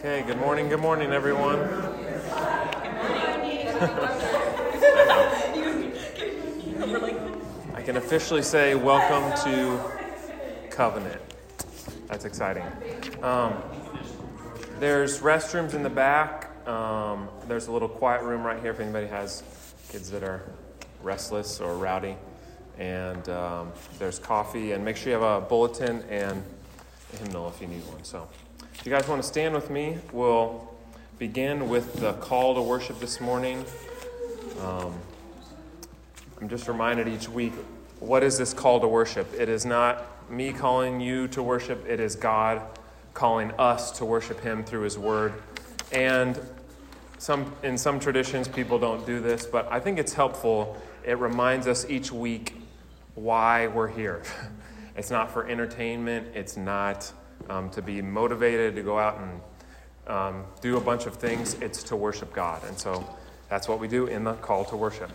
Okay, good morning, good morning, everyone. I can officially say welcome to Covenant. That's exciting. Um, there's restrooms in the back. Um, there's a little quiet room right here if anybody has kids that are restless or rowdy. And um, there's coffee. And make sure you have a bulletin and a hymnal if you need one. So, if you guys want to stand with me, we'll begin with the call to worship this morning. Um, I'm just reminded each week what is this call to worship? It is not me calling you to worship, it is God calling us to worship Him through His Word. And some, in some traditions, people don't do this, but I think it's helpful. It reminds us each week why we're here. It's not for entertainment, it's not um, to be motivated to go out and um, do a bunch of things, it's to worship God. And so that's what we do in the call to worship,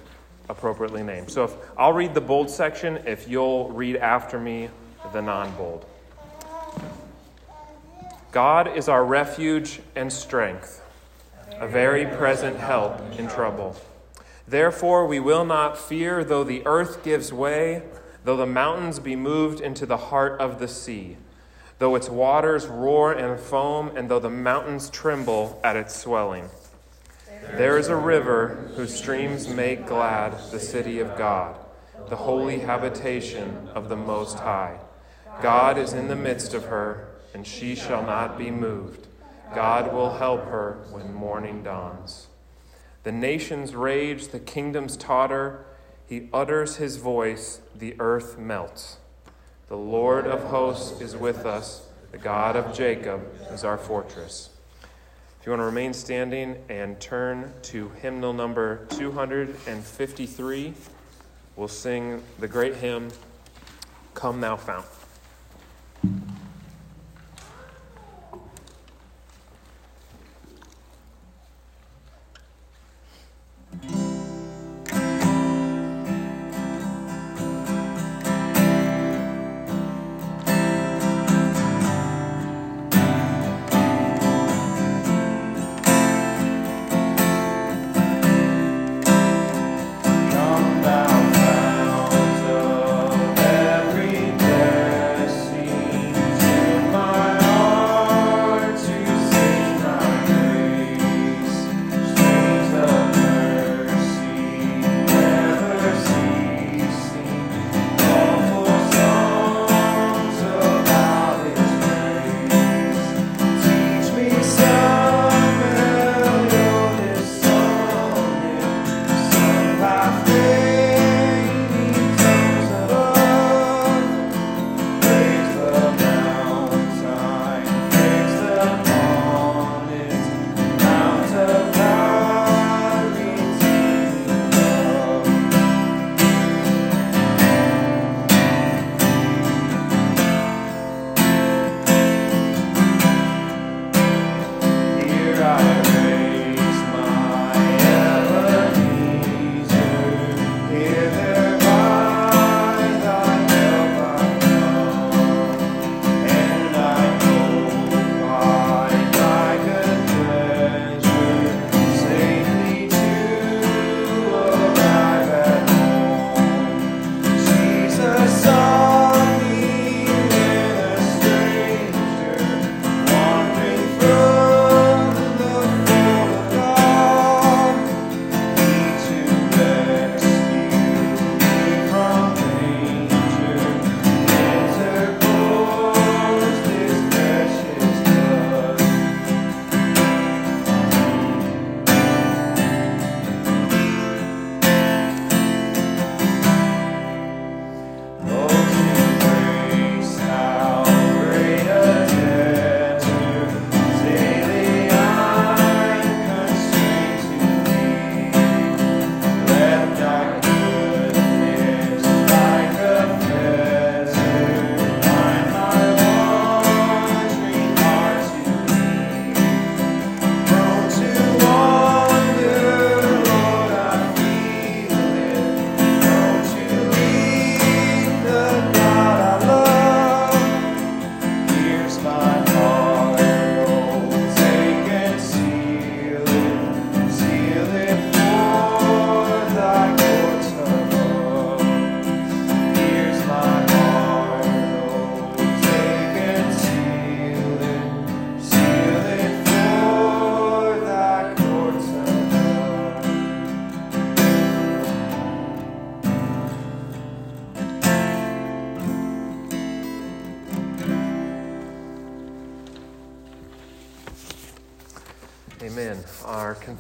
appropriately named. So if I'll read the bold section, if you'll read after me the non bold. God is our refuge and strength, a very present help in trouble. Therefore, we will not fear though the earth gives way, though the mountains be moved into the heart of the sea, though its waters roar and foam, and though the mountains tremble at its swelling. There is a river whose streams make glad the city of God, the holy habitation of the Most High. God is in the midst of her, and she shall not be moved. God will help her when morning dawns. The nations rage, the kingdoms totter. He utters his voice, the earth melts. The Lord of hosts is with us, the God of Jacob is our fortress. If you want to remain standing and turn to hymnal number 253, we'll sing the great hymn, Come Thou Fount.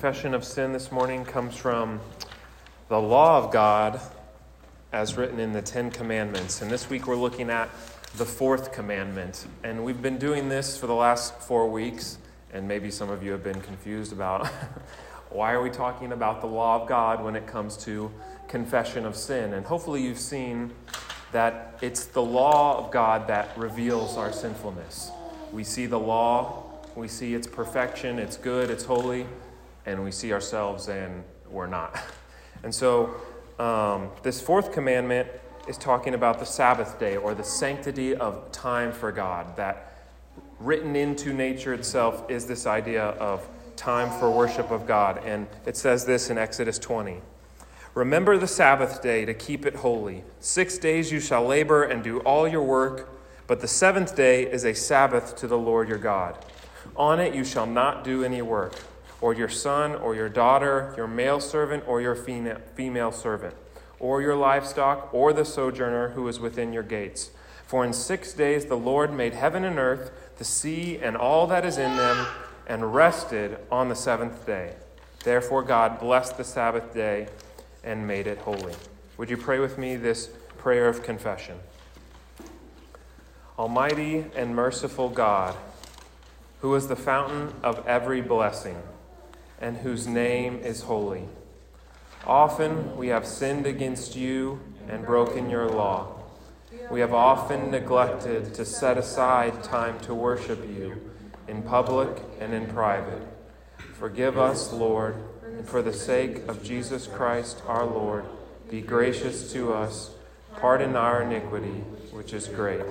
Confession of sin this morning comes from the law of God as written in the Ten Commandments. And this week we're looking at the fourth commandment. And we've been doing this for the last four weeks. And maybe some of you have been confused about why are we talking about the law of God when it comes to confession of sin. And hopefully you've seen that it's the law of God that reveals our sinfulness. We see the law we see its perfection, it's good, it's holy, and we see ourselves and we're not. And so, um, this fourth commandment is talking about the Sabbath day or the sanctity of time for God. That written into nature itself is this idea of time for worship of God. And it says this in Exodus 20 Remember the Sabbath day to keep it holy. Six days you shall labor and do all your work, but the seventh day is a Sabbath to the Lord your God. On it you shall not do any work, or your son, or your daughter, your male servant, or your female servant, or your livestock, or the sojourner who is within your gates. For in six days the Lord made heaven and earth, the sea, and all that is in them, and rested on the seventh day. Therefore God blessed the Sabbath day and made it holy. Would you pray with me this prayer of confession? Almighty and merciful God, who is the fountain of every blessing, and whose name is holy. Often we have sinned against you and broken your law. We have often neglected to set aside time to worship you in public and in private. Forgive us, Lord, and for the sake of Jesus Christ our Lord, be gracious to us, pardon our iniquity, which is great,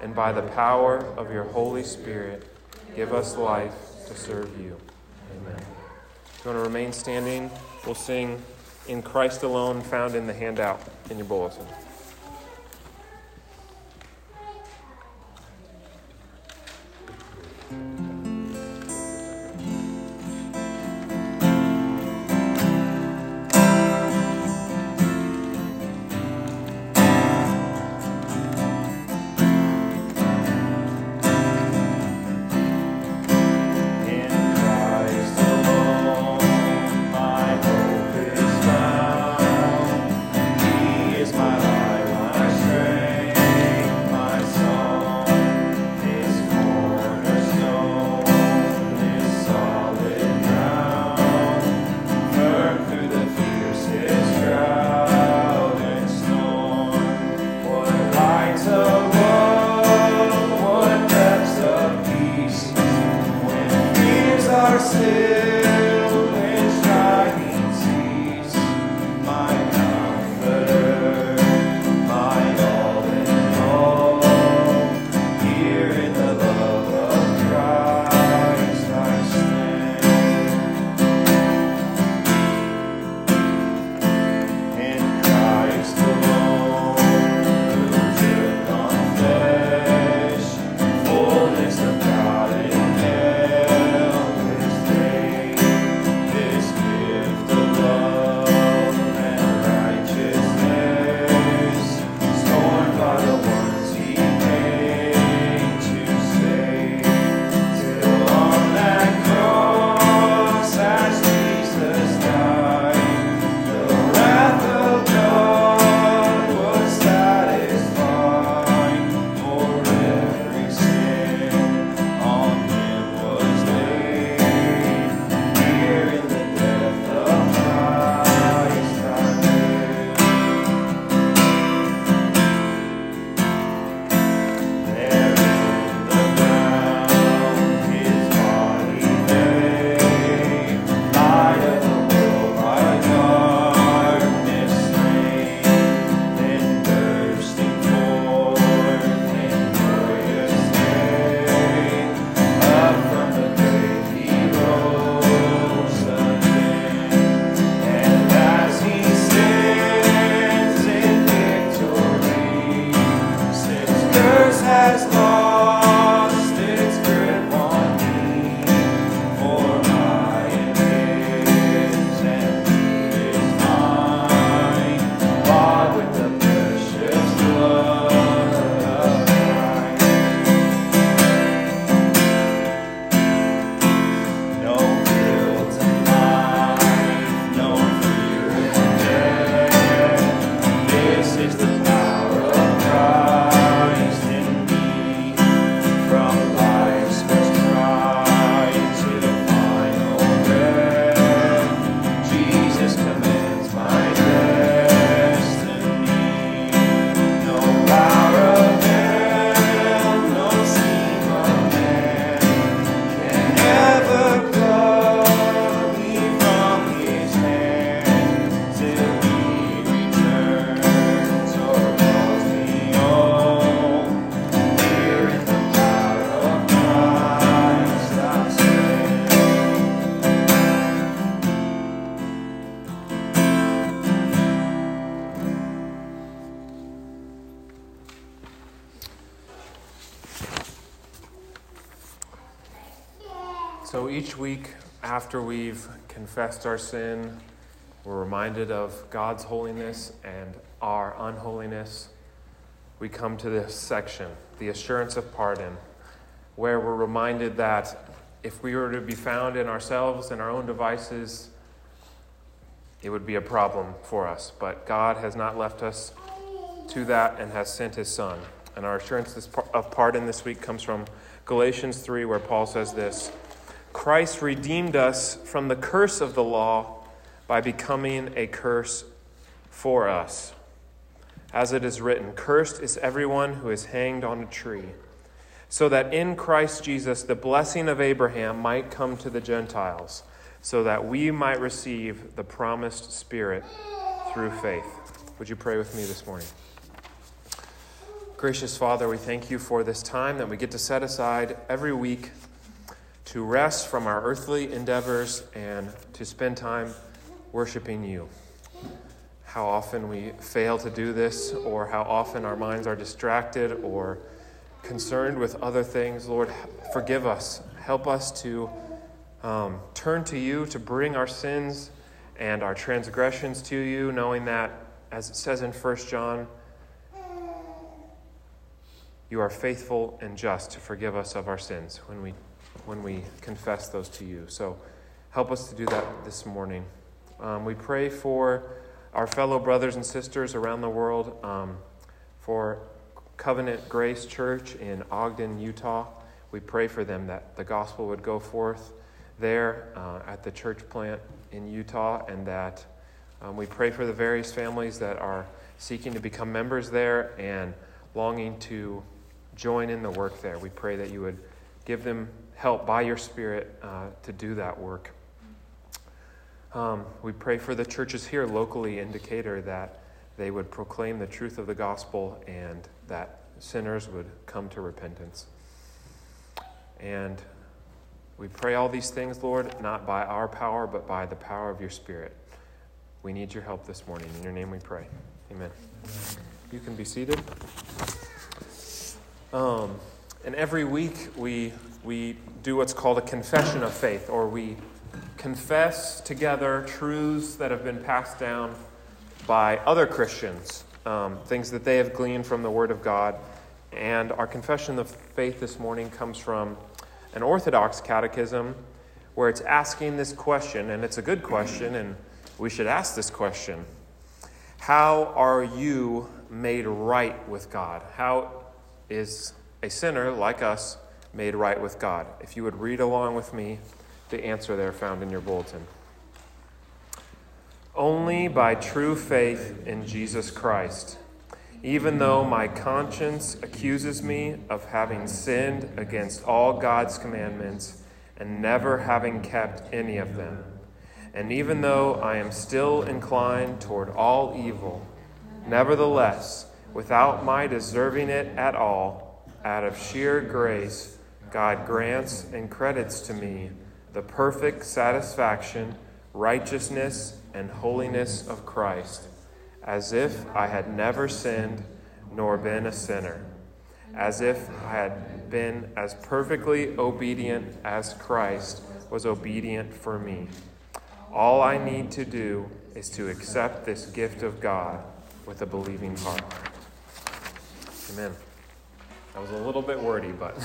and by the power of your Holy Spirit, Give us life to serve you. Amen. If you want to remain standing, we'll sing In Christ Alone, found in the handout in your bulletin. After we've confessed our sin, we're reminded of God's holiness and our unholiness. We come to this section, the assurance of pardon, where we're reminded that if we were to be found in ourselves and our own devices, it would be a problem for us. But God has not left us to that and has sent his Son. And our assurance of pardon this week comes from Galatians 3, where Paul says this Christ redeemed us from the curse of the law by becoming a curse for us. As it is written, Cursed is everyone who is hanged on a tree, so that in Christ Jesus the blessing of Abraham might come to the Gentiles, so that we might receive the promised Spirit through faith. Would you pray with me this morning? Gracious Father, we thank you for this time that we get to set aside every week to rest from our earthly endeavors and to spend time worshiping you. How often we fail to do this, or how often our minds are distracted or concerned with other things. Lord, forgive us. Help us to um, turn to you to bring our sins and our transgressions to you, knowing that, as it says in 1 John, you are faithful and just to forgive us of our sins when we when we confess those to you. So help us to do that this morning. Um, we pray for our fellow brothers and sisters around the world, um, for Covenant Grace Church in Ogden, Utah. We pray for them that the gospel would go forth there uh, at the church plant in Utah, and that um, we pray for the various families that are seeking to become members there and longing to join in the work there. We pray that you would give them help by your Spirit uh, to do that work. Um, we pray for the churches here locally in Decatur that they would proclaim the truth of the gospel and that sinners would come to repentance. And we pray all these things, Lord, not by our power, but by the power of your Spirit. We need your help this morning. In your name we pray. Amen. You can be seated. Um, and every week we, we do what's called a confession of faith, or we confess together truths that have been passed down by other Christians, um, things that they have gleaned from the Word of God. And our confession of faith this morning comes from an Orthodox catechism where it's asking this question, and it's a good question, and we should ask this question How are you made right with God? How is a sinner like us made right with God. If you would read along with me, the answer there found in your bulletin. Only by true faith in Jesus Christ, even though my conscience accuses me of having sinned against all God's commandments and never having kept any of them, and even though I am still inclined toward all evil, nevertheless, without my deserving it at all, out of sheer grace, God grants and credits to me the perfect satisfaction, righteousness, and holiness of Christ, as if I had never sinned nor been a sinner, as if I had been as perfectly obedient as Christ was obedient for me. All I need to do is to accept this gift of God with a believing heart. Amen. That was a little bit wordy, but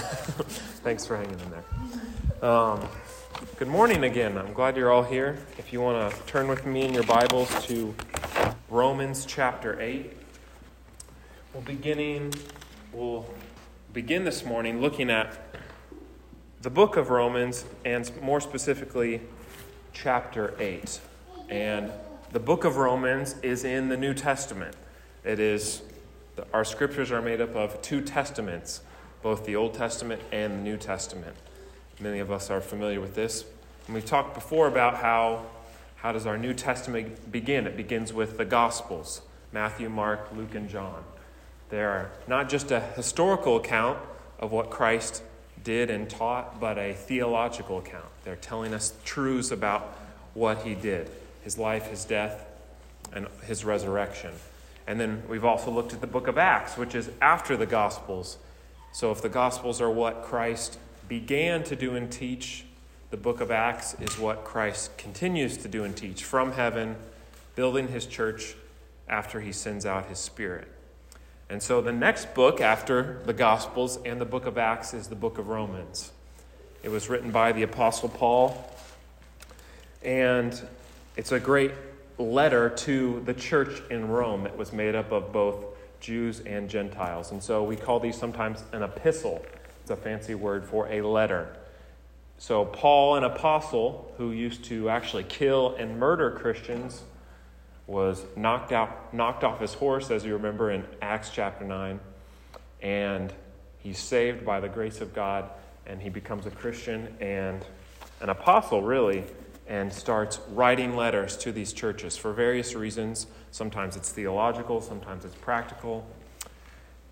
thanks for hanging in there. Um, good morning again. I'm glad you're all here. If you want to turn with me in your Bibles to Romans chapter 8, we'll beginning we'll begin this morning looking at the book of Romans and more specifically chapter 8. And the book of Romans is in the New Testament. It is our scriptures are made up of two testaments, both the Old Testament and the New Testament. Many of us are familiar with this. And we've talked before about how, how does our New Testament begin? It begins with the Gospels Matthew, Mark, Luke, and John. They are not just a historical account of what Christ did and taught, but a theological account. They're telling us truths about what he did his life, his death, and his resurrection. And then we've also looked at the book of Acts, which is after the Gospels. So if the Gospels are what Christ began to do and teach, the book of Acts is what Christ continues to do and teach from heaven, building his church after he sends out his spirit. And so the next book after the Gospels and the book of Acts is the book of Romans. It was written by the Apostle Paul, and it's a great letter to the church in Rome that was made up of both Jews and Gentiles. And so we call these sometimes an epistle. It's a fancy word for a letter. So, Paul, an apostle who used to actually kill and murder Christians, was knocked out, knocked off his horse, as you remember in Acts chapter 9, and he's saved by the grace of God, and he becomes a Christian and an apostle, really, and starts writing letters to these churches for various reasons. Sometimes it's theological, sometimes it's practical.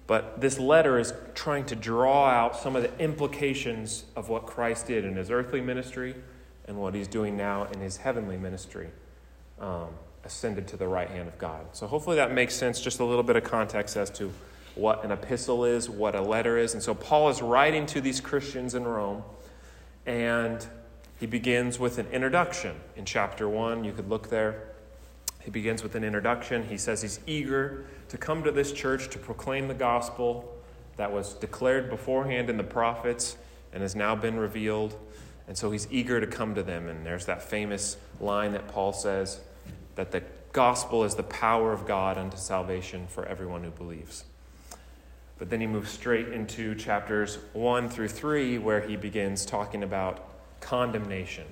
But this letter is trying to draw out some of the implications of what Christ did in his earthly ministry and what he's doing now in his heavenly ministry. Um, ascended to the right hand of God. So hopefully that makes sense, just a little bit of context as to what an epistle is, what a letter is. And so Paul is writing to these Christians in Rome, and he begins with an introduction. In chapter 1, you could look there. He begins with an introduction. He says he's eager to come to this church to proclaim the gospel that was declared beforehand in the prophets and has now been revealed. And so he's eager to come to them. And there's that famous line that Paul says that the gospel is the power of God unto salvation for everyone who believes. But then he moves straight into chapters 1 through 3, where he begins talking about condemnation.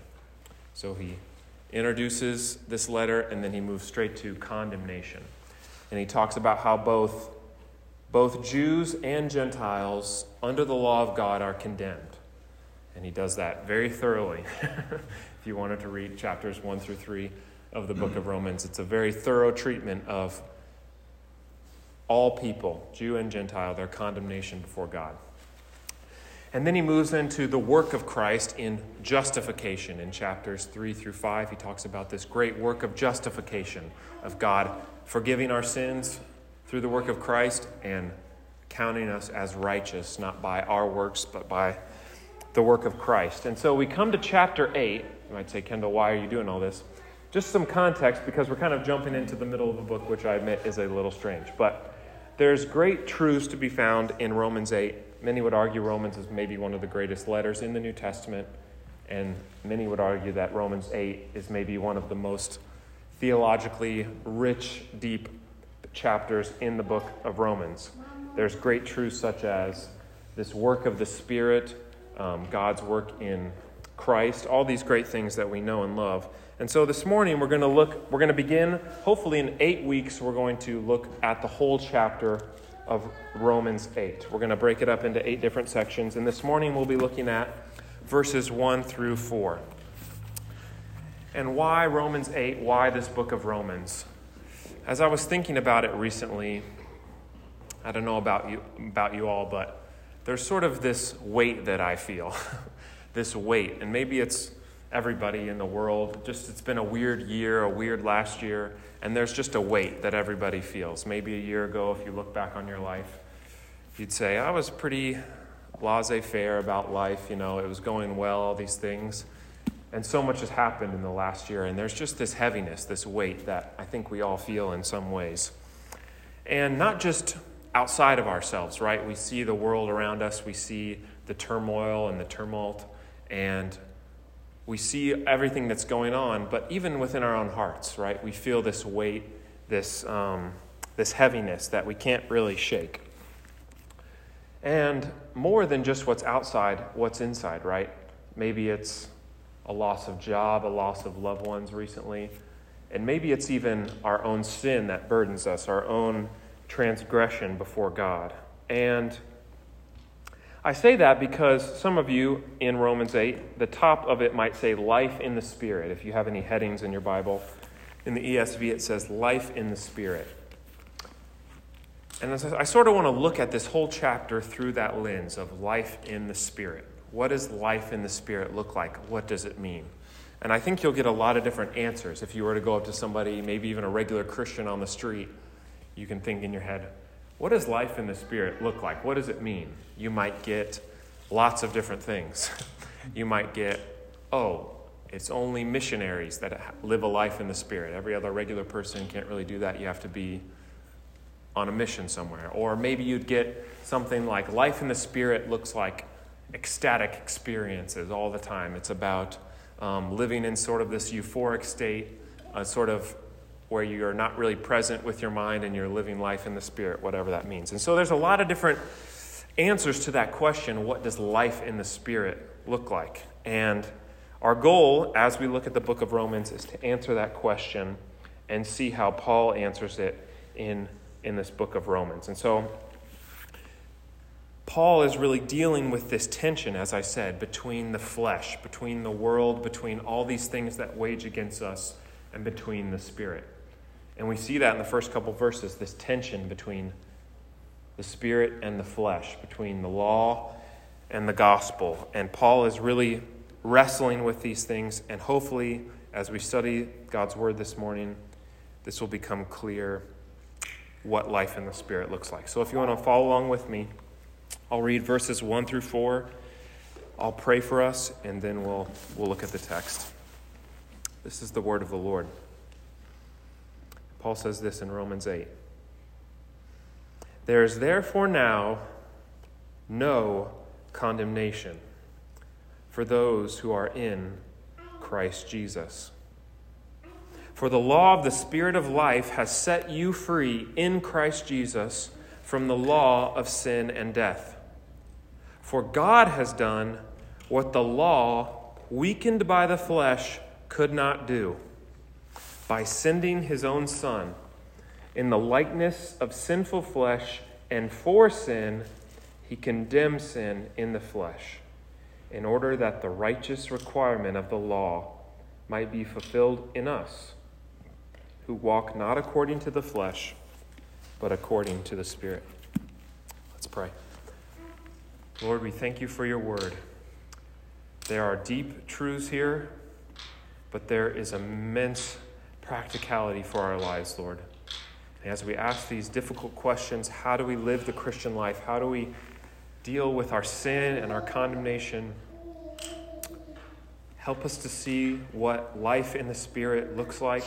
So he introduces this letter and then he moves straight to condemnation. And he talks about how both, both Jews and Gentiles under the law of God are condemned. And he does that very thoroughly. if you wanted to read chapters 1 through 3 of the book of Romans. It's a very thorough treatment of all people, Jew and Gentile, their condemnation before God. And then he moves into the work of Christ in justification. In chapters 3 through 5, he talks about this great work of justification, of God forgiving our sins through the work of Christ and counting us as righteous, not by our works, but by the work of Christ. And so we come to chapter 8. You might say, Kendall, why are you doing all this? just some context because we're kind of jumping into the middle of a book, which I admit is a little strange. But there's great truths to be found in Romans 8. Many would argue Romans is maybe one of the greatest letters in the New Testament, and many would argue that Romans 8 is maybe one of the most theologically rich, deep chapters in the book of Romans. There's great truths such as this work of the Spirit, um, God's work in Christ, all these great things that we know and love. And so this morning we're going to look, we're going to begin, hopefully in eight weeks, we're going to look at the whole chapter of Romans 8. We're going to break it up into eight different sections. And this morning we'll be looking at verses 1 through 4. And why Romans 8? Why this book of Romans? As I was thinking about it recently, I don't know about you, about you all, but there's sort of this weight that I feel. this weight. And maybe it's everybody in the world. Just it's been a weird year, a weird last year, and there's just a weight that everybody feels. Maybe a year ago, if you look back on your life, you'd say, I was pretty laissez faire about life, you know, it was going well, all these things. And so much has happened in the last year, and there's just this heaviness, this weight that I think we all feel in some ways. And not just outside of ourselves, right? We see the world around us, we see the turmoil and the tumult, and we see everything that's going on, but even within our own hearts, right, we feel this weight, this, um, this heaviness that we can't really shake. And more than just what's outside, what's inside, right? Maybe it's a loss of job, a loss of loved ones recently, and maybe it's even our own sin that burdens us, our own transgression before God. And I say that because some of you in Romans 8, the top of it might say life in the Spirit. If you have any headings in your Bible, in the ESV it says life in the Spirit. And I sort of want to look at this whole chapter through that lens of life in the Spirit. What does life in the Spirit look like? What does it mean? And I think you'll get a lot of different answers. If you were to go up to somebody, maybe even a regular Christian on the street, you can think in your head, what does life in the Spirit look like? What does it mean? You might get lots of different things. you might get oh, it's only missionaries that live a life in the Spirit. Every other regular person can't really do that. You have to be on a mission somewhere. Or maybe you'd get something like life in the Spirit looks like ecstatic experiences all the time. It's about um, living in sort of this euphoric state, a sort of where you're not really present with your mind and you're living life in the Spirit, whatever that means. And so there's a lot of different answers to that question what does life in the Spirit look like? And our goal as we look at the book of Romans is to answer that question and see how Paul answers it in, in this book of Romans. And so Paul is really dealing with this tension, as I said, between the flesh, between the world, between all these things that wage against us, and between the spirit. And we see that in the first couple verses this tension between the spirit and the flesh, between the law and the gospel. And Paul is really wrestling with these things, and hopefully, as we study God's word this morning, this will become clear what life in the Spirit looks like. So, if you want to follow along with me, I'll read verses 1 through 4. I'll pray for us, and then we'll, we'll look at the text. This is the word of the Lord. Paul says this in Romans 8 There is therefore now no condemnation for those who are in Christ Jesus. For the law of the Spirit of life has set you free in Christ Jesus from the law of sin and death. For God has done what the law, weakened by the flesh, could not do by sending his own Son in the likeness of sinful flesh, and for sin, he condemned sin in the flesh in order that the righteous requirement of the law might be fulfilled in us, who walk not according to the flesh, but according to the Spirit. Let's pray. Lord, we thank you for your word. There are deep truths here, but there is immense practicality for our lives, Lord. And as we ask these difficult questions, how do we live the Christian life? How do we deal with our sin and our condemnation. Help us to see what life in the Spirit looks like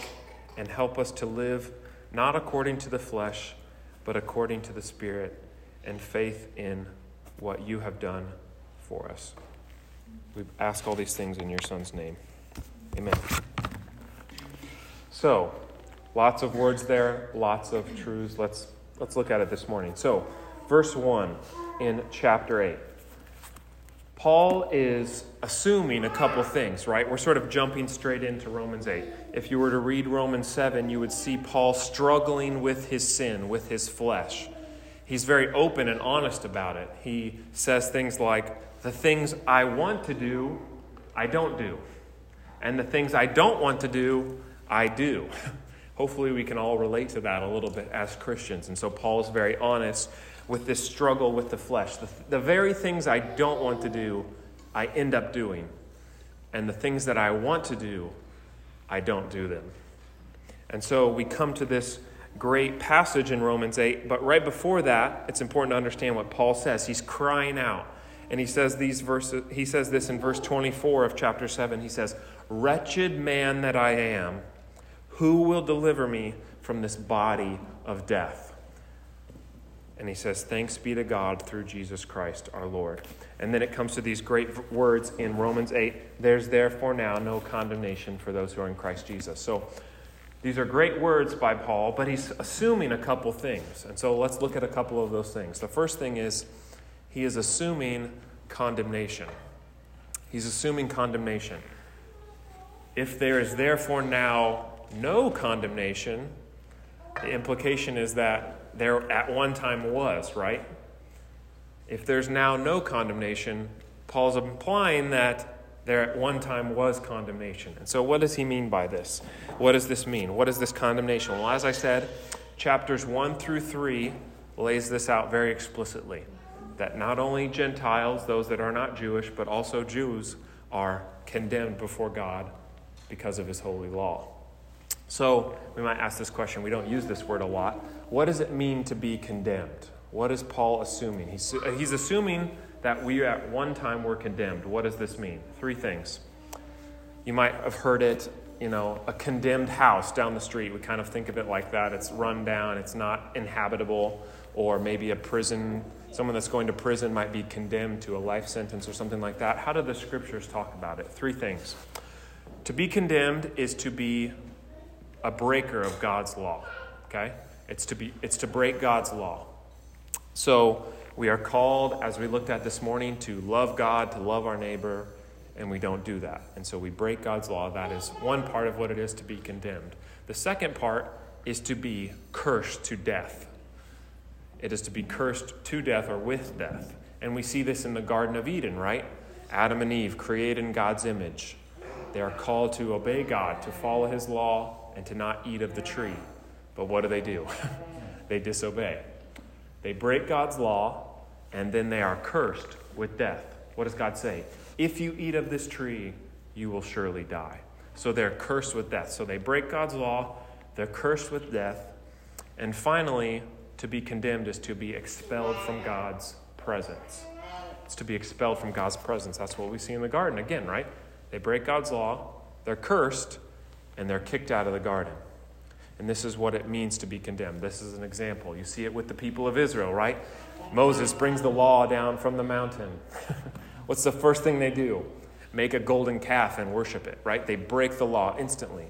and help us to live not according to the flesh, but according to the Spirit and faith in what you have done for us. We ask all these things in your Son's name. Amen. So, lots of words there, lots of truths. Let's, let's look at it this morning. So, verse 1 in chapter 8. Paul is assuming a couple things, right? We're sort of jumping straight into Romans 8. If you were to read Romans 7, you would see Paul struggling with his sin, with his flesh. He's very open and honest about it. He says things like, The things I want to do, I don't do. And the things I don't want to do, I do. Hopefully, we can all relate to that a little bit as Christians. And so, Paul is very honest with this struggle with the flesh. The, the very things I don't want to do, I end up doing. And the things that I want to do, I don't do them. And so we come to this great passage in Romans 8, but right before that, it's important to understand what Paul says. He's crying out. And he says these verses he says this in verse 24 of chapter 7. He says, "Wretched man that I am, who will deliver me from this body of death?" And he says, Thanks be to God through Jesus Christ our Lord. And then it comes to these great words in Romans 8 there's therefore now no condemnation for those who are in Christ Jesus. So these are great words by Paul, but he's assuming a couple things. And so let's look at a couple of those things. The first thing is he is assuming condemnation. He's assuming condemnation. If there is therefore now no condemnation, the implication is that there at one time was, right? If there's now no condemnation, Paul's implying that there at one time was condemnation. And so, what does he mean by this? What does this mean? What is this condemnation? Well, as I said, chapters 1 through 3 lays this out very explicitly that not only Gentiles, those that are not Jewish, but also Jews, are condemned before God because of his holy law. So, we might ask this question. We don't use this word a lot, what does it mean to be condemned? What is Paul assuming? He's, uh, he's assuming that we at one time were condemned. What does this mean? Three things. You might have heard it, you know, a condemned house down the street. We kind of think of it like that. It's run down, it's not inhabitable, or maybe a prison. Someone that's going to prison might be condemned to a life sentence or something like that. How do the scriptures talk about it? Three things. To be condemned is to be a breaker of God's law. Okay? It's to be it's to break God's law. So we are called, as we looked at this morning, to love God, to love our neighbor, and we don't do that. And so we break God's law. That is one part of what it is to be condemned. The second part is to be cursed to death. It is to be cursed to death or with death. And we see this in the Garden of Eden, right? Adam and Eve, created in God's image. They are called to obey God, to follow his law, and to not eat of the tree. But what do they do? they disobey. They break God's law, and then they are cursed with death. What does God say? If you eat of this tree, you will surely die. So they're cursed with death. So they break God's law, they're cursed with death. And finally, to be condemned is to be expelled from God's presence. It's to be expelled from God's presence. That's what we see in the garden again, right? They break God's law, they're cursed, and they're kicked out of the garden. And this is what it means to be condemned. This is an example. You see it with the people of Israel, right? Moses brings the law down from the mountain. What's the first thing they do? Make a golden calf and worship it, right? They break the law instantly.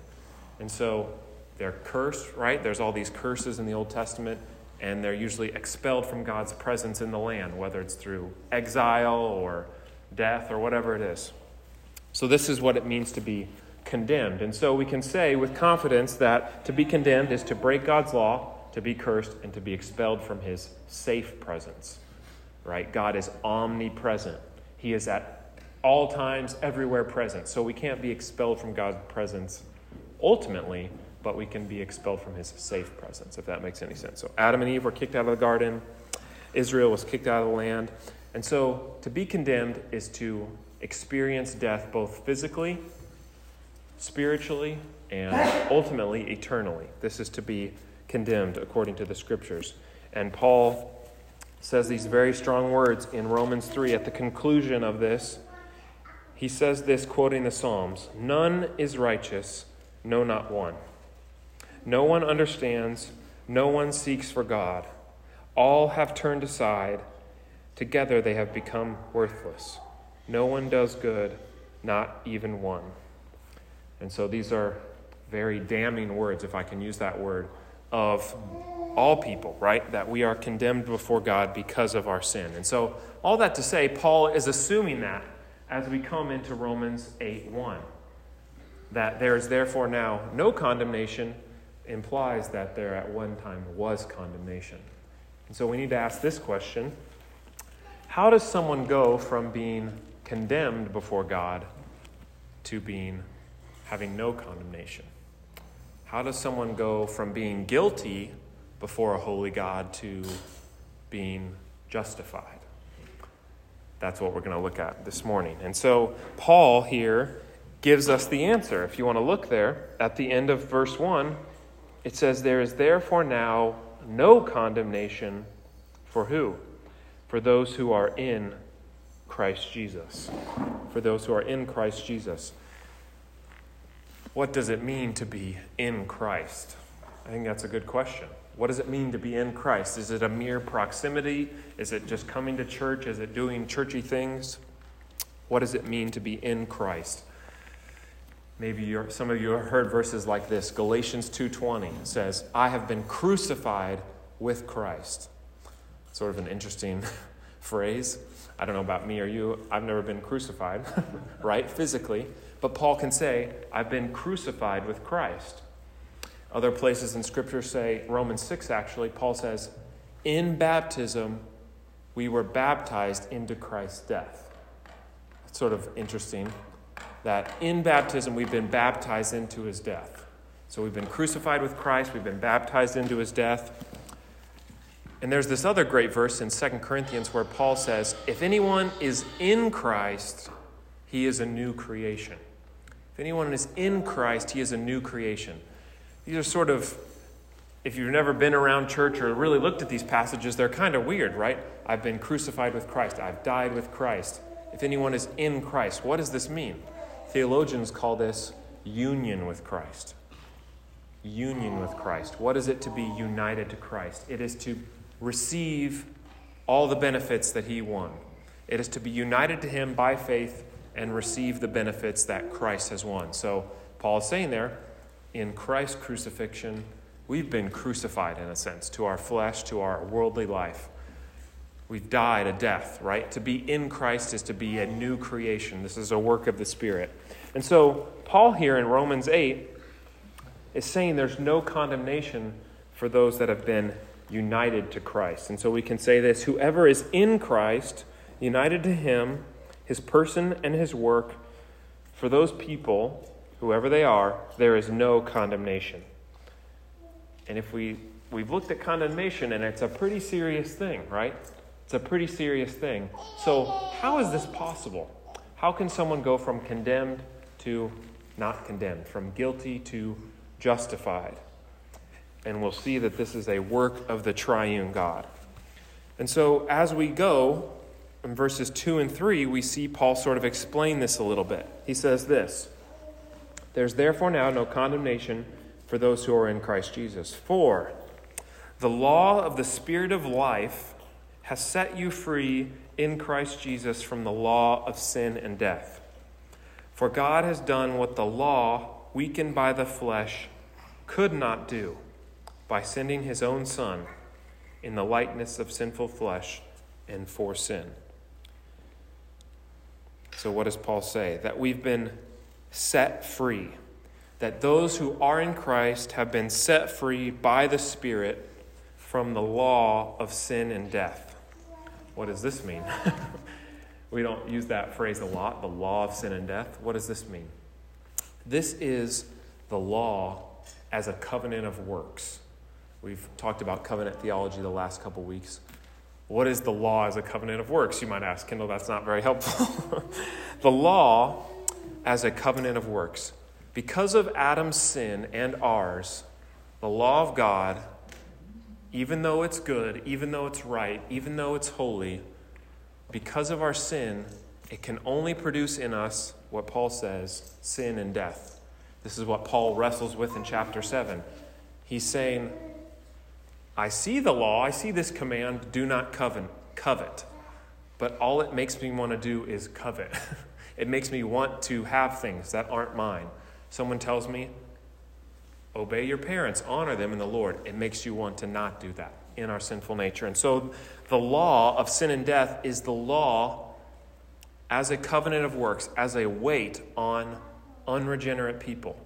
And so they're cursed, right? There's all these curses in the Old Testament, and they're usually expelled from God's presence in the land, whether it's through exile or death or whatever it is. So, this is what it means to be condemned. And so we can say with confidence that to be condemned is to break God's law, to be cursed, and to be expelled from his safe presence. Right? God is omnipresent. He is at all times, everywhere present. So we can't be expelled from God's presence ultimately, but we can be expelled from his safe presence, if that makes any sense. So Adam and Eve were kicked out of the garden, Israel was kicked out of the land. And so to be condemned is to experience death both physically spiritually, and ultimately eternally. This is to be condemned according to the scriptures. And Paul says these very strong words in Romans 3 at the conclusion of this. He says this, quoting the Psalms None is righteous, no, not one. No one understands, no one seeks for God. All have turned aside. Together they have become worthless. No one does good, not even one. And so these are very damning words, if I can use that word, of all people, right? That we are condemned before God because of our sin. And so, all that to say, Paul is assuming that as we come into Romans 8 1. That there is therefore now no condemnation implies that there at one time was condemnation. And so we need to ask this question How does someone go from being condemned before God to being having no condemnation? How does someone go from being guilty before a holy God to being justified? That's what we're going to look at this morning. And so, Paul here gives us the answer. If you want to look there, at the end of verse 1, it says, There is therefore now no condemnation for who? For those who are in Christ Jesus. For those who are in Christ Jesus what does it mean to be in Christ? I think that's a good question. What does it mean to be in Christ? Is it a mere proximity? Is it just coming to church? Is it doing churchy things? What does it mean to be in Christ? Maybe some of you have heard verses like this. Galatians 2:20 says, "I have been crucified with Christ." Sort of an interesting phrase. I don't know about me or you. I've never been crucified, right? Physically. But Paul can say, I've been crucified with Christ. Other places in Scripture say, Romans 6 actually, Paul says, In baptism, we were baptized into Christ's death. It's sort of interesting that in baptism, we've been baptized into his death. So we've been crucified with Christ, we've been baptized into his death. And there's this other great verse in 2 Corinthians where Paul says, If anyone is in Christ, he is a new creation. If anyone is in Christ, he is a new creation. These are sort of, if you've never been around church or really looked at these passages, they're kind of weird, right? I've been crucified with Christ, I've died with Christ. If anyone is in Christ, what does this mean? Theologians call this union with Christ. Union with Christ. What is it to be united to Christ? It is to receive all the benefits that he won. It is to be united to him by faith and receive the benefits that Christ has won. So, Paul is saying there, in Christ's crucifixion, we've been crucified in a sense to our flesh, to our worldly life. We've died a death, right? To be in Christ is to be a new creation. This is a work of the Spirit. And so, Paul here in Romans 8 is saying there's no condemnation for those that have been united to Christ. And so we can say this whoever is in Christ, united to him, his person and his work, for those people, whoever they are, there is no condemnation. And if we we've looked at condemnation and it's a pretty serious thing, right? It's a pretty serious thing. So, how is this possible? How can someone go from condemned to not condemned, from guilty to justified? And we'll see that this is a work of the triune God. And so, as we go, in verses 2 and 3, we see Paul sort of explain this a little bit. He says this There's therefore now no condemnation for those who are in Christ Jesus. For the law of the Spirit of life has set you free in Christ Jesus from the law of sin and death. For God has done what the law, weakened by the flesh, could not do by sending his own Son in the likeness of sinful flesh and for sin. So, what does Paul say? That we've been set free. That those who are in Christ have been set free by the Spirit from the law of sin and death. What does this mean? we don't use that phrase a lot, the law of sin and death. What does this mean? This is the law as a covenant of works. We've talked about covenant theology the last couple weeks. What is the law as a covenant of works? You might ask, Kendall, that's not very helpful. the law as a covenant of works. Because of Adam's sin and ours, the law of God, even though it's good, even though it's right, even though it's holy, because of our sin, it can only produce in us what Paul says sin and death. This is what Paul wrestles with in chapter 7. He's saying, I see the law, I see this command, do not covet, covet. But all it makes me want to do is covet. it makes me want to have things that aren't mine. Someone tells me, obey your parents, honor them in the Lord. It makes you want to not do that in our sinful nature. And so the law of sin and death is the law as a covenant of works, as a weight on unregenerate people.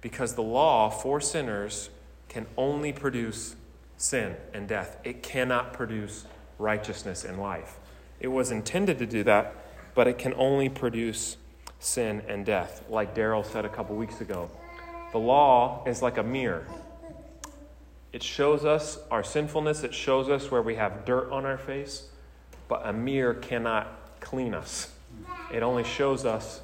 Because the law for sinners can only produce sin and death. It cannot produce righteousness in life. It was intended to do that, but it can only produce sin and death. Like Daryl said a couple weeks ago, the law is like a mirror. It shows us our sinfulness, it shows us where we have dirt on our face, but a mirror cannot clean us. It only shows us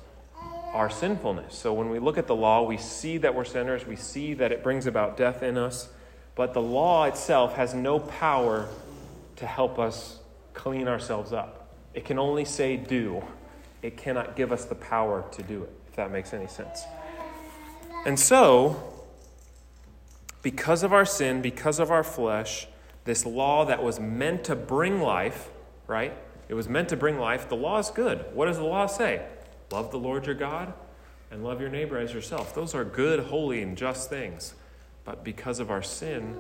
our sinfulness. So when we look at the law, we see that we're sinners, we see that it brings about death in us but the law itself has no power to help us clean ourselves up. It can only say do, it cannot give us the power to do it, if that makes any sense. And so, because of our sin, because of our flesh, this law that was meant to bring life, right? It was meant to bring life. The law is good. What does the law say? Love the Lord your God and love your neighbor as yourself. Those are good, holy, and just things. But because of our sin,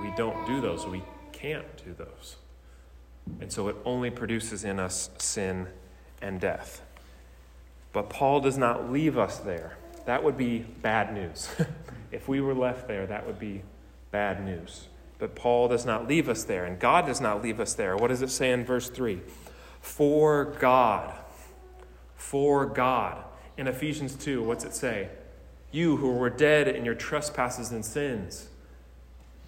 we don't do those. We can't do those. And so it only produces in us sin and death. But Paul does not leave us there. That would be bad news. if we were left there, that would be bad news. But Paul does not leave us there, and God does not leave us there. What does it say in verse 3? For God. For God. In Ephesians 2, what's it say? You who were dead in your trespasses and sins.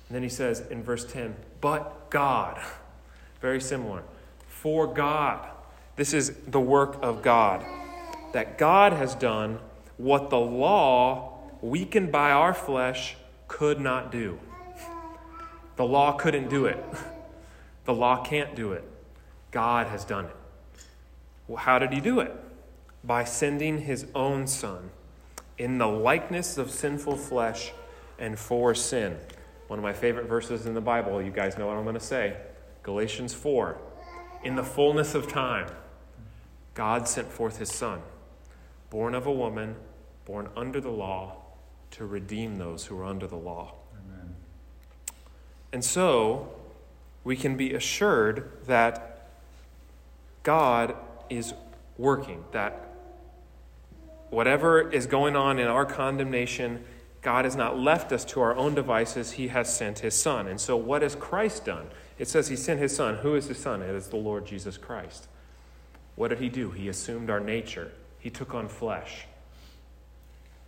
And then he says in verse 10, but God. Very similar. For God. This is the work of God. That God has done what the law, weakened by our flesh, could not do. The law couldn't do it. The law can't do it. God has done it. Well, how did he do it? by sending his own Son in the likeness of sinful flesh and for sin. One of my favorite verses in the Bible, you guys know what I'm going to say Galatians 4. In the fullness of time, God sent forth his Son, born of a woman, born under the law, to redeem those who are under the law. Amen. And so, we can be assured that God is working, that whatever is going on in our condemnation, God has not left us to our own devices. He has sent his Son. And so, what has Christ done? It says he sent his Son. Who is his Son? It is the Lord Jesus Christ. What did he do? He assumed our nature, he took on flesh.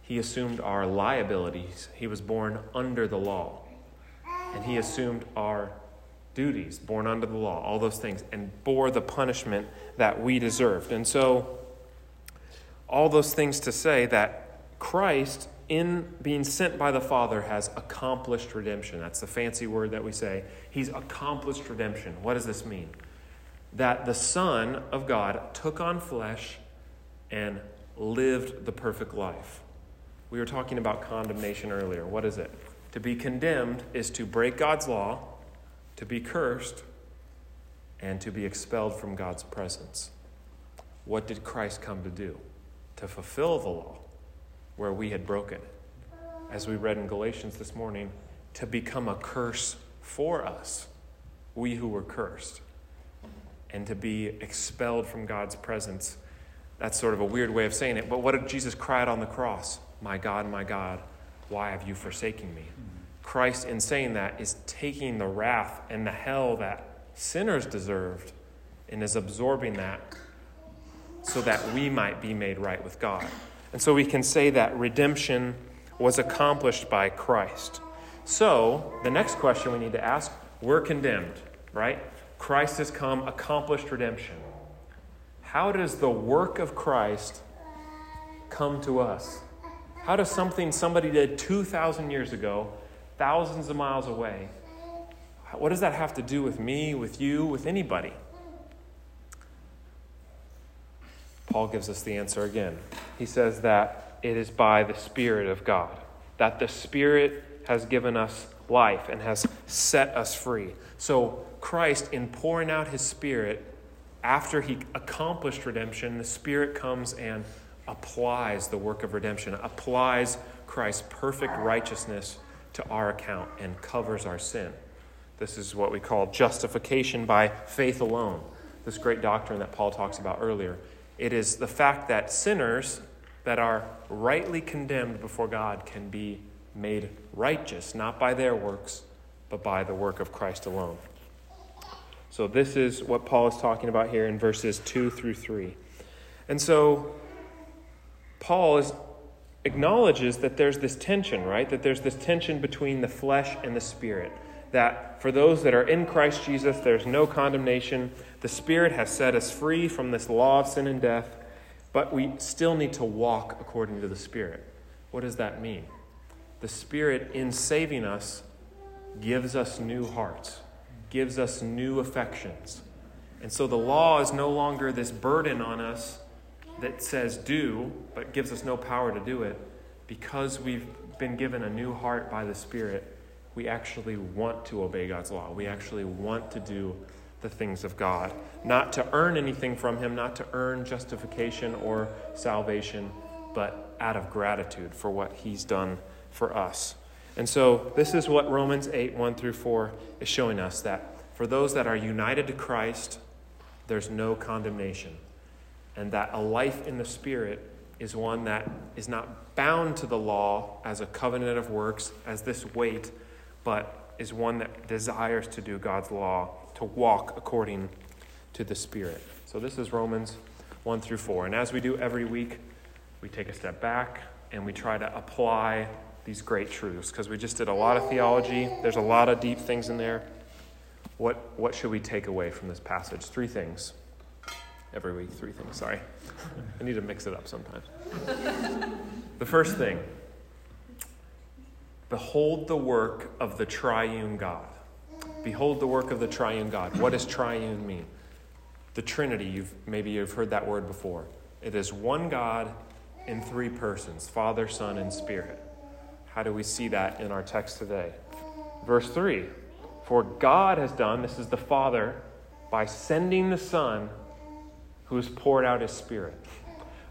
He assumed our liabilities. He was born under the law. And he assumed our duties, born under the law, all those things, and bore the punishment that we deserved. And so, all those things to say that Christ, in being sent by the Father, has accomplished redemption. That's the fancy word that we say. He's accomplished redemption. What does this mean? That the Son of God took on flesh and lived the perfect life. We were talking about condemnation earlier. What is it? To be condemned is to break God's law, to be cursed, and to be expelled from God's presence. What did Christ come to do? To fulfill the law where we had broken. As we read in Galatians this morning, to become a curse for us, we who were cursed, and to be expelled from God's presence. That's sort of a weird way of saying it, but what did Jesus cry out on the cross? My God, my God, why have you forsaken me? Christ, in saying that, is taking the wrath and the hell that sinners deserved and is absorbing that so that we might be made right with God. And so we can say that redemption was accomplished by Christ. So, the next question we need to ask we're condemned, right? Christ has come, accomplished redemption. How does the work of Christ come to us? How does something somebody did 2,000 years ago, thousands of miles away, what does that have to do with me, with you, with anybody? Paul gives us the answer again. He says that it is by the Spirit of God, that the Spirit has given us life and has set us free. So, Christ, in pouring out his Spirit, after he accomplished redemption, the Spirit comes and applies the work of redemption, applies Christ's perfect righteousness to our account, and covers our sin. This is what we call justification by faith alone, this great doctrine that Paul talks about earlier. It is the fact that sinners that are rightly condemned before God can be made righteous, not by their works, but by the work of Christ alone. So, this is what Paul is talking about here in verses 2 through 3. And so, Paul is, acknowledges that there's this tension, right? That there's this tension between the flesh and the spirit. That for those that are in Christ Jesus, there's no condemnation. The Spirit has set us free from this law of sin and death, but we still need to walk according to the Spirit. What does that mean? The Spirit, in saving us, gives us new hearts, gives us new affections. And so the law is no longer this burden on us that says do, but gives us no power to do it, because we've been given a new heart by the Spirit, we actually want to obey God's law. We actually want to do the things of God. Not to earn anything from Him, not to earn justification or salvation, but out of gratitude for what He's done for us. And so, this is what Romans 8 1 through 4 is showing us that for those that are united to Christ, there's no condemnation and that a life in the Spirit is one that is not bound to the law as a covenant of works, as this weight, but is one that desires to do God's law, to walk according to the Spirit. So this is Romans 1 through 4. And as we do every week, we take a step back and we try to apply these great truths because we just did a lot of theology. There's a lot of deep things in there. What, what should we take away from this passage? Three things every week, three things. Sorry. I need to mix it up sometimes. the first thing behold the work of the triune God. Behold the work of the triune God. What does triune mean? The Trinity, you've, maybe you've heard that word before. It is one God in three persons Father, Son, and Spirit. How do we see that in our text today? Verse 3 For God has done, this is the Father, by sending the Son who has poured out his Spirit.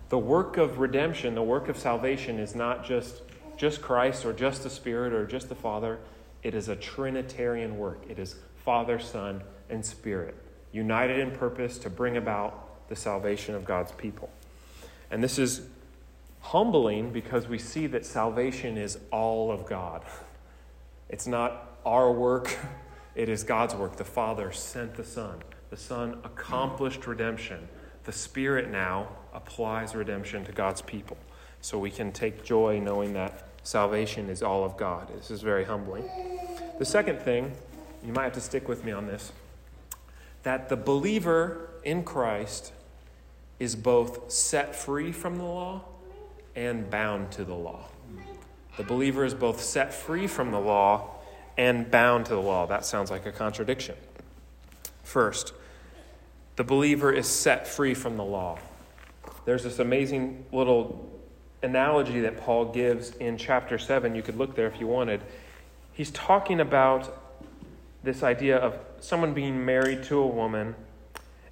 The work of redemption, the work of salvation, is not just, just Christ or just the Spirit or just the Father. It is a Trinitarian work. It is Father, Son, and Spirit, united in purpose to bring about the salvation of God's people. And this is humbling because we see that salvation is all of God. It's not our work, it is God's work. The Father sent the Son, the Son accomplished redemption. The Spirit now applies redemption to God's people. So we can take joy knowing that salvation is all of God. This is very humbling. The second thing, you might have to stick with me on this, that the believer in Christ is both set free from the law and bound to the law. The believer is both set free from the law and bound to the law. That sounds like a contradiction. First, the believer is set free from the law. There's this amazing little analogy that Paul gives in chapter 7. You could look there if you wanted. He's talking about this idea of someone being married to a woman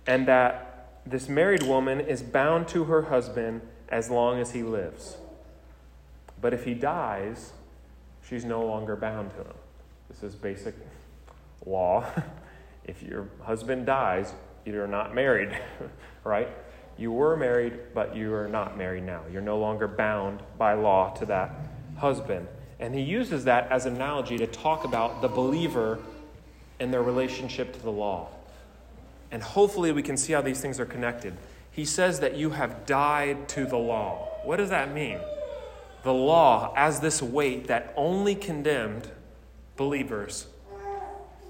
and that this married woman is bound to her husband as long as he lives. But if he dies, she's no longer bound to him. This is basic law. if your husband dies, you're not married, right? You were married, but you are not married now. You're no longer bound by law to that husband. And he uses that as an analogy to talk about the believer and their relationship to the law. And hopefully we can see how these things are connected. He says that you have died to the law. What does that mean? The law, as this weight that only condemned believers,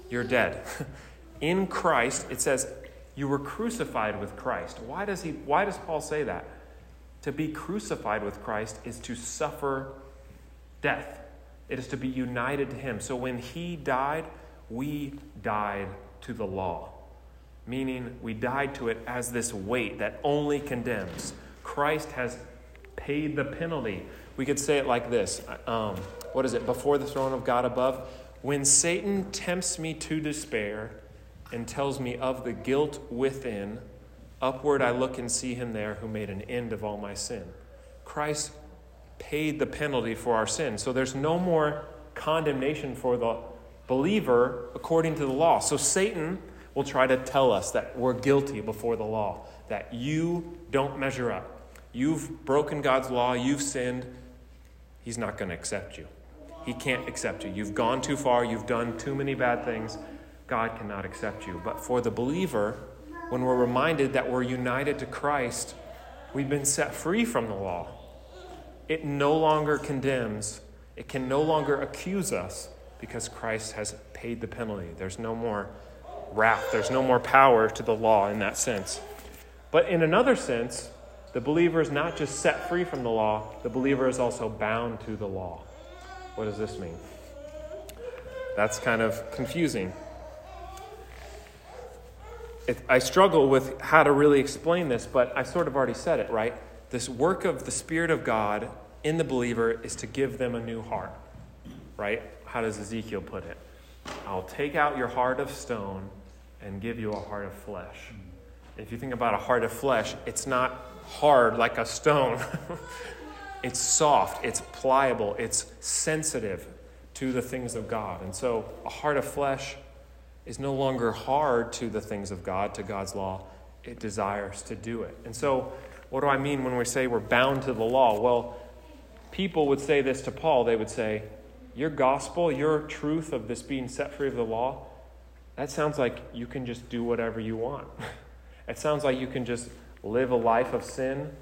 you're dead. In Christ, it says, you were crucified with Christ. Why does, he, why does Paul say that? To be crucified with Christ is to suffer death, it is to be united to him. So when he died, we died to the law, meaning we died to it as this weight that only condemns. Christ has paid the penalty. We could say it like this um, What is it? Before the throne of God above? When Satan tempts me to despair and tells me of the guilt within, upward I look and see him there who made an end of all my sin. Christ paid the penalty for our sin. So there's no more condemnation for the believer according to the law. So Satan will try to tell us that we're guilty before the law, that you don't measure up. You've broken God's law, you've sinned. He's not going to accept you. He can't accept you. You've gone too far, you've done too many bad things. God cannot accept you. But for the believer, when we're reminded that we're united to Christ, we've been set free from the law. It no longer condemns, it can no longer accuse us because Christ has paid the penalty. There's no more wrath, there's no more power to the law in that sense. But in another sense, the believer is not just set free from the law, the believer is also bound to the law. What does this mean? That's kind of confusing. It, I struggle with how to really explain this, but I sort of already said it, right? This work of the Spirit of God in the believer is to give them a new heart, right? How does Ezekiel put it? I'll take out your heart of stone and give you a heart of flesh. If you think about a heart of flesh, it's not hard like a stone. it's soft, it's pliable, it's sensitive to the things of God. And so a heart of flesh is no longer hard to the things of God, to God's law. It desires to do it. And so, what do I mean when we say we're bound to the law? Well, people would say this to Paul. They would say, your gospel, your truth of this being set free of the law, that sounds like you can just do whatever you want. it sounds like you can just live a life of sin.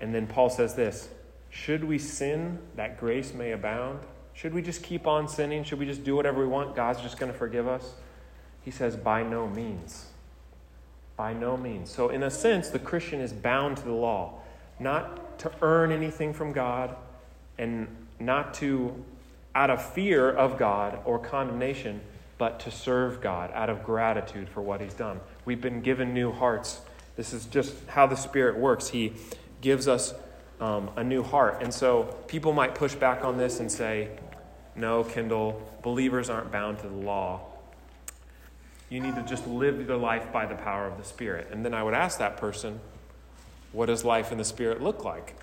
And then Paul says this Should we sin that grace may abound? Should we just keep on sinning? Should we just do whatever we want? God's just going to forgive us? He says, By no means. By no means. So, in a sense, the Christian is bound to the law, not to earn anything from God and not to out of fear of God or condemnation, but to serve God out of gratitude for what He's done. We've been given new hearts This is just how the Spirit works. He gives us um, a new heart. And so people might push back on this and say, no, Kendall, believers aren't bound to the law. You need to just live your life by the power of the Spirit. And then I would ask that person, what does life in the Spirit look like?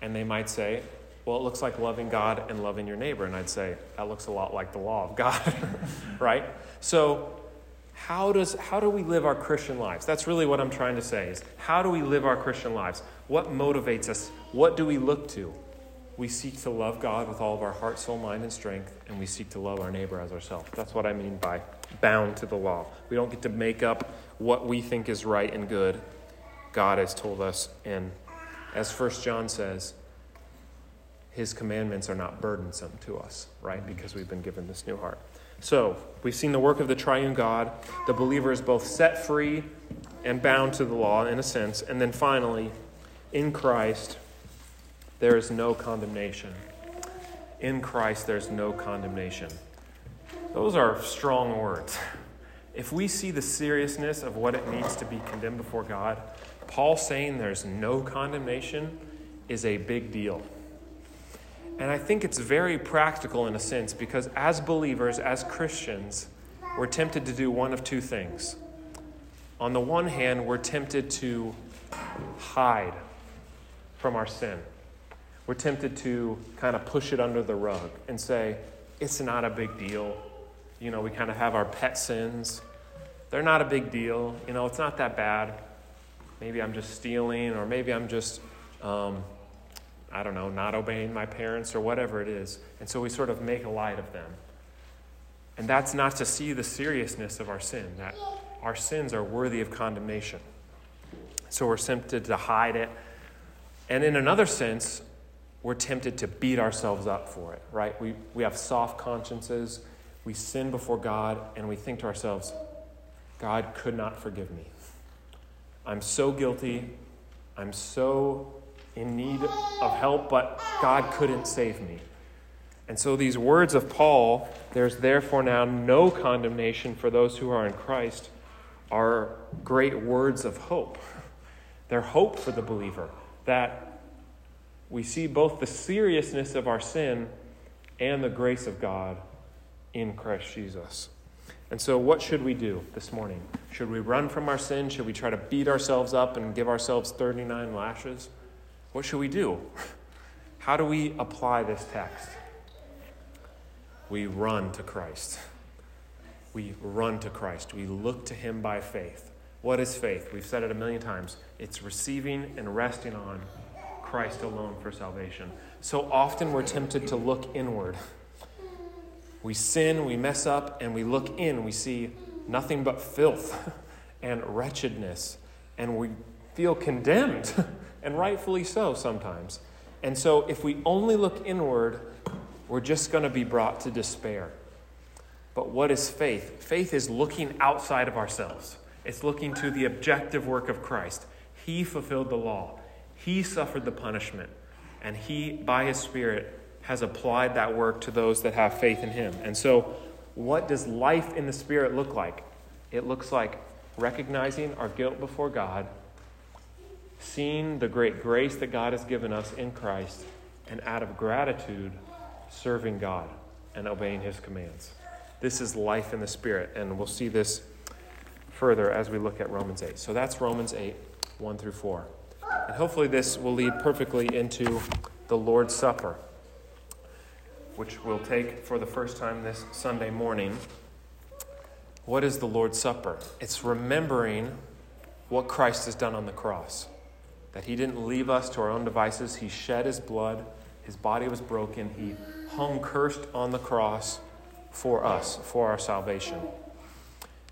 And they might say, well, it looks like loving God and loving your neighbor. And I'd say, that looks a lot like the law of God, right? So, how, does, how do we live our Christian lives? That's really what I'm trying to say is how do we live our Christian lives? What motivates us? What do we look to? We seek to love God with all of our heart, soul, mind, and strength, and we seek to love our neighbor as ourselves. That's what I mean by bound to the law. We don't get to make up what we think is right and good. God has told us, and as First John says, his commandments are not burdensome to us, right? Because we've been given this new heart. So, we've seen the work of the triune God. The believer is both set free and bound to the law in a sense. And then finally, in Christ, there is no condemnation. In Christ, there's no condemnation. Those are strong words. If we see the seriousness of what it means to be condemned before God, Paul saying there's no condemnation is a big deal. And I think it's very practical in a sense because as believers, as Christians, we're tempted to do one of two things. On the one hand, we're tempted to hide from our sin. We're tempted to kind of push it under the rug and say, it's not a big deal. You know, we kind of have our pet sins. They're not a big deal. You know, it's not that bad. Maybe I'm just stealing, or maybe I'm just um, I don't know, not obeying my parents or whatever it is. And so we sort of make a light of them. And that's not to see the seriousness of our sin, that our sins are worthy of condemnation. So we're tempted to hide it. And in another sense, we're tempted to beat ourselves up for it, right? We, we have soft consciences. We sin before God, and we think to ourselves, God could not forgive me. I'm so guilty. I'm so in need of help, but God couldn't save me. And so, these words of Paul, there's therefore now no condemnation for those who are in Christ, are great words of hope. They're hope for the believer that we see both the seriousness of our sin and the grace of God in Christ Jesus. And so, what should we do this morning? Should we run from our sin? Should we try to beat ourselves up and give ourselves 39 lashes? What should we do? How do we apply this text? We run to Christ. We run to Christ. We look to Him by faith. What is faith? We've said it a million times. It's receiving and resting on Christ alone for salvation. So often we're tempted to look inward. We sin, we mess up, and we look in. We see nothing but filth and wretchedness, and we feel condemned. and rightfully so sometimes. And so, if we only look inward, we're just going to be brought to despair. But what is faith? Faith is looking outside of ourselves, it's looking to the objective work of Christ. He fulfilled the law, He suffered the punishment, and He, by His Spirit, has applied that work to those that have faith in Him. And so, what does life in the Spirit look like? It looks like recognizing our guilt before God seeing the great grace that God has given us in Christ, and out of gratitude, serving God and obeying His commands. This is life in the Spirit, and we'll see this further as we look at Romans 8. So that's Romans 8, 1 through 4. And hopefully, this will lead perfectly into the Lord's Supper, which we'll take for the first time this Sunday morning. What is the Lord's Supper? It's remembering what Christ has done on the cross that he didn't leave us to our own devices. He shed his blood, his body was broken, he hung cursed on the cross for us, for our salvation.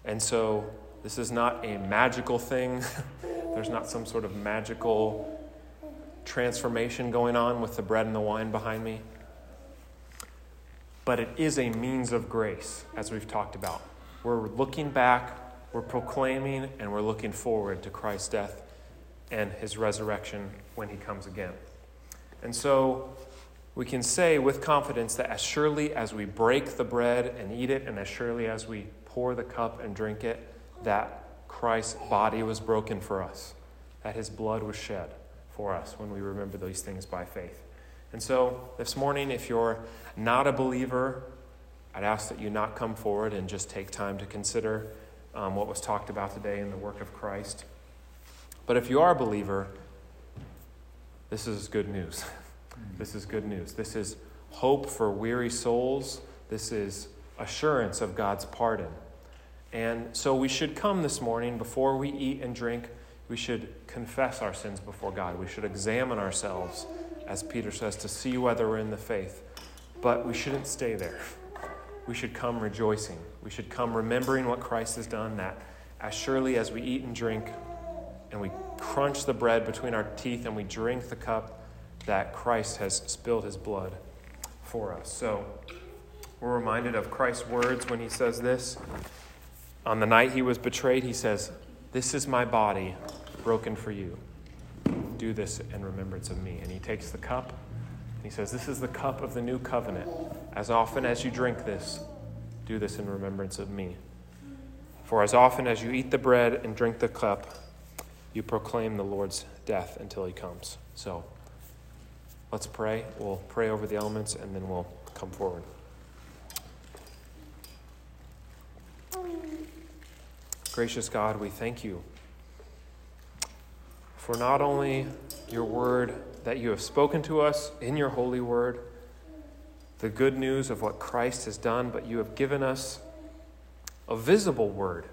And so, this is not a magical thing. There's not some sort of magical transformation going on with the bread and the wine behind me. But it is a means of grace, as we've talked about. We're looking back, we're proclaiming, and we're looking forward to Christ's death and his resurrection when he comes again. And so we can say with confidence that as surely as we break the bread and eat it, and as surely as we pour the cup and drink it, that Christ's body was broken for us. that his blood was shed for us when we remember these things by faith. And so, this morning, if you're not a believer, I'd ask that you not come forward and just take time to consider um, what was talked about today in the work of Christ. But if you are a believer, this is good news. This is good news. This is hope for weary souls. This is assurance of God's pardon. And so we should come this morning before we eat and drink. We should confess our sins before God. We should examine ourselves, as Peter says, to see whether we're in the faith. But we shouldn't stay there. We should come rejoicing. We should come remembering what Christ has done, that as surely as we eat and drink and we crunch the bread between our teeth and we drink the cup, that Christ has spilled his blood for us. So we're reminded of Christ's words when he says this. On the night he was betrayed, he says, This is my body broken for you. Do this in remembrance of me. And he takes the cup and he says, This is the cup of the new covenant. As often as you drink this, do this in remembrance of me. For as often as you eat the bread and drink the cup, you proclaim the Lord's death until he comes. So let's pray. We'll pray over the elements and then we'll come forward. Gracious God, we thank you for not only your word that you have spoken to us in your holy word, the good news of what Christ has done, but you have given us a visible word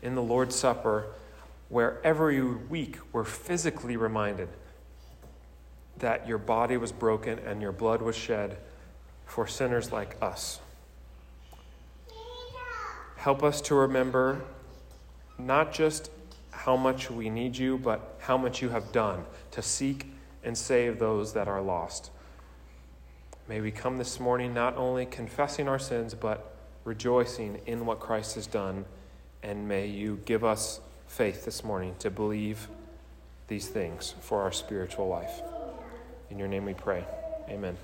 in the Lord's Supper where every week we're physically reminded that your body was broken and your blood was shed for sinners like us. Help us to remember not just how much we need you, but how much you have done to seek and save those that are lost. May we come this morning not only confessing our sins, but rejoicing in what Christ has done. And may you give us faith this morning to believe these things for our spiritual life. In your name we pray. Amen.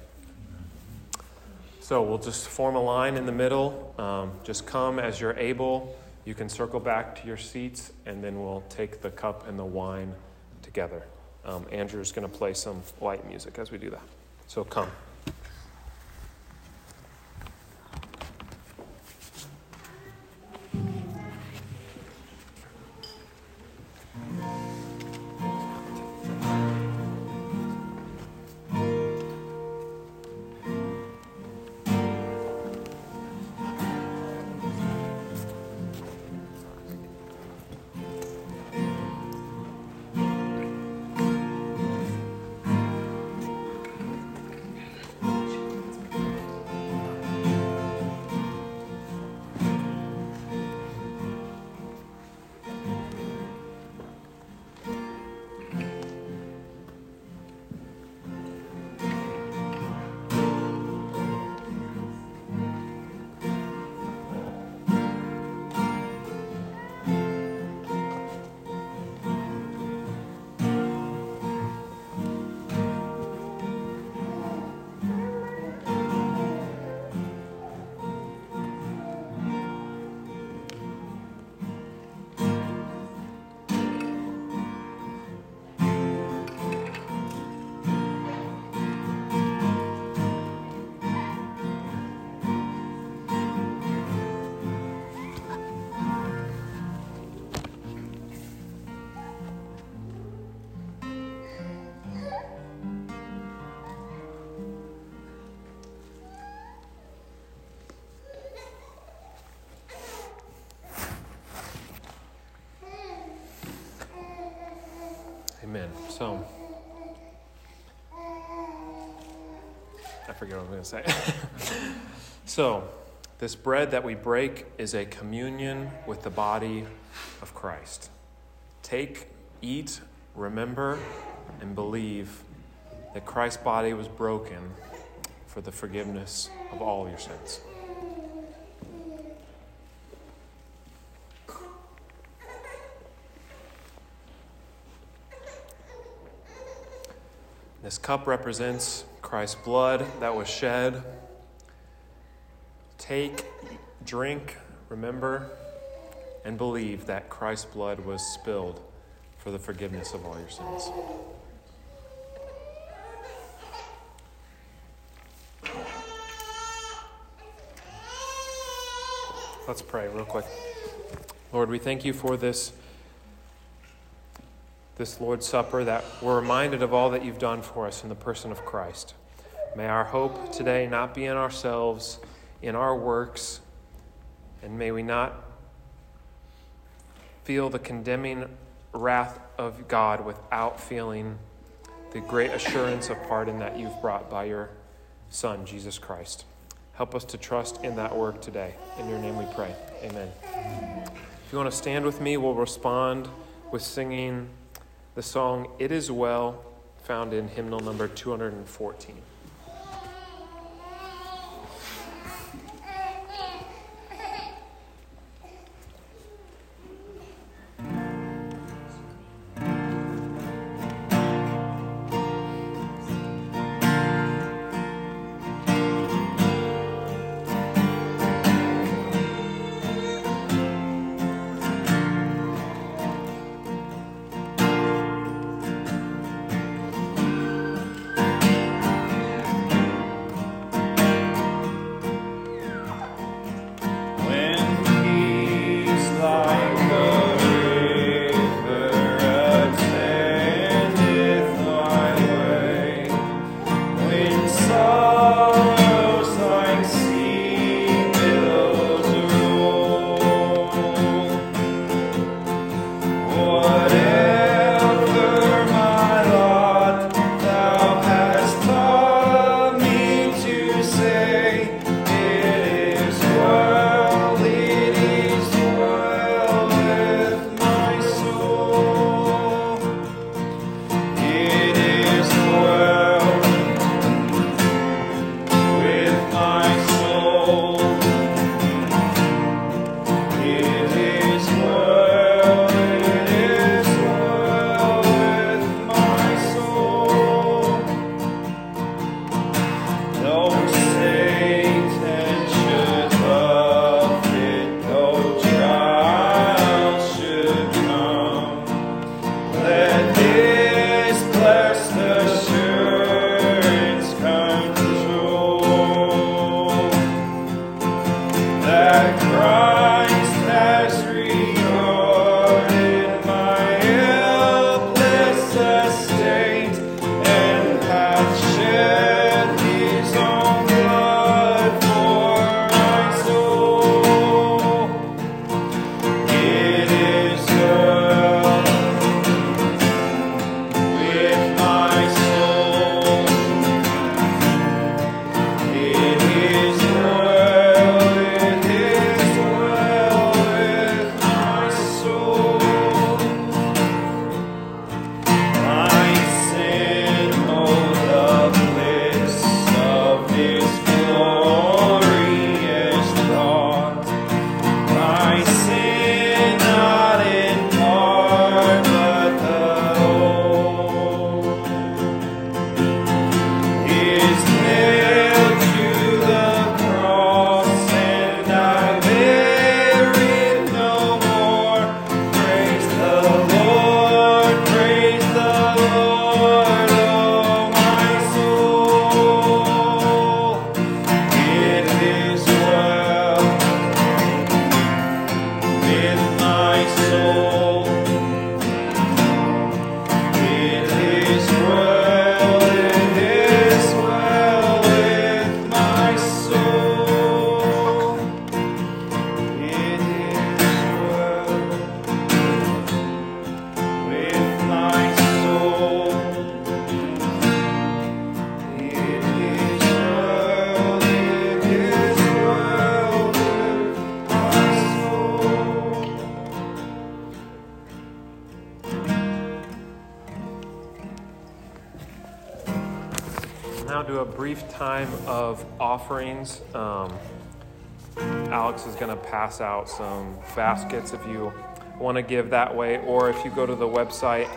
So we'll just form a line in the middle. Um, just come as you're able. You can circle back to your seats, and then we'll take the cup and the wine together. Um, Andrew's going to play some light music as we do that. So come. Forget what I'm going to say. so, this bread that we break is a communion with the body of Christ. Take, eat, remember, and believe that Christ's body was broken for the forgiveness of all your sins. This cup represents Christ's blood that was shed. Take, drink, remember, and believe that Christ's blood was spilled for the forgiveness of all your sins. Let's pray real quick. Lord, we thank you for this this Lord's Supper that we're reminded of all that you've done for us in the person of Christ. May our hope today not be in ourselves, in our works, and may we not feel the condemning wrath of God without feeling the great assurance of pardon that you've brought by your Son, Jesus Christ. Help us to trust in that work today. In your name we pray. Amen. If you want to stand with me, we'll respond with singing the song It Is Well, found in hymnal number 214. Is going to pass out some baskets if you want to give that way, or if you go to the website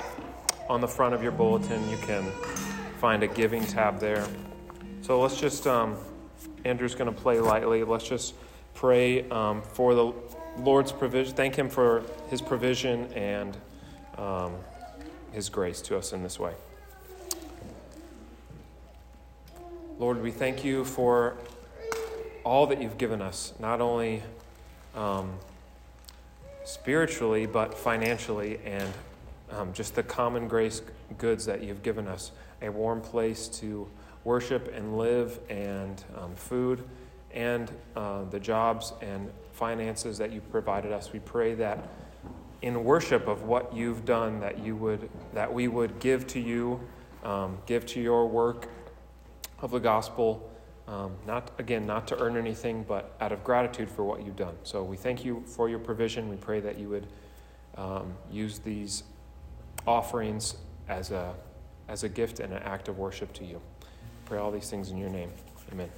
on the front of your bulletin, you can find a giving tab there. So let's just, um, Andrew's going to play lightly. Let's just pray um, for the Lord's provision. Thank Him for His provision and um, His grace to us in this way. Lord, we thank you for all that you've given us, not only um, spiritually, but financially, and um, just the common grace goods that you've given us a warm place to worship and live, and um, food, and uh, the jobs and finances that you provided us. We pray that in worship of what you've done, that you would that we would give to you, um, give to your work of the gospel. Um, not again, not to earn anything, but out of gratitude for what you've done. So we thank you for your provision. We pray that you would um, use these offerings as a as a gift and an act of worship to you. Pray all these things in your name. Amen.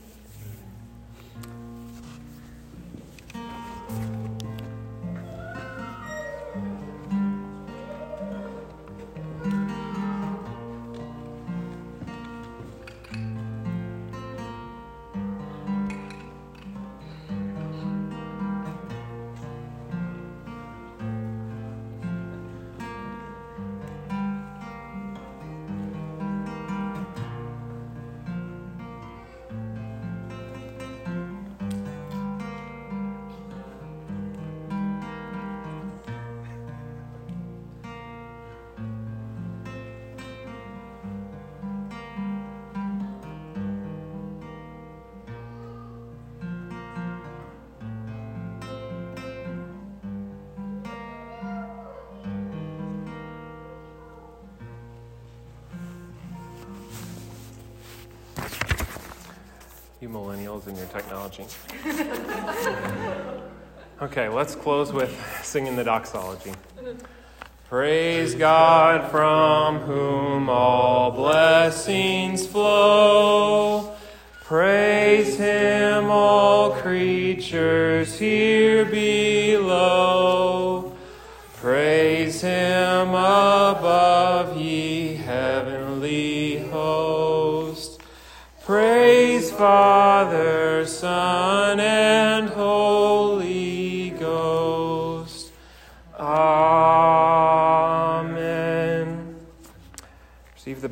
You millennials and your technology. okay, let's close with singing the doxology. Praise God from whom all blessings flow. Praise Him, all creatures here below.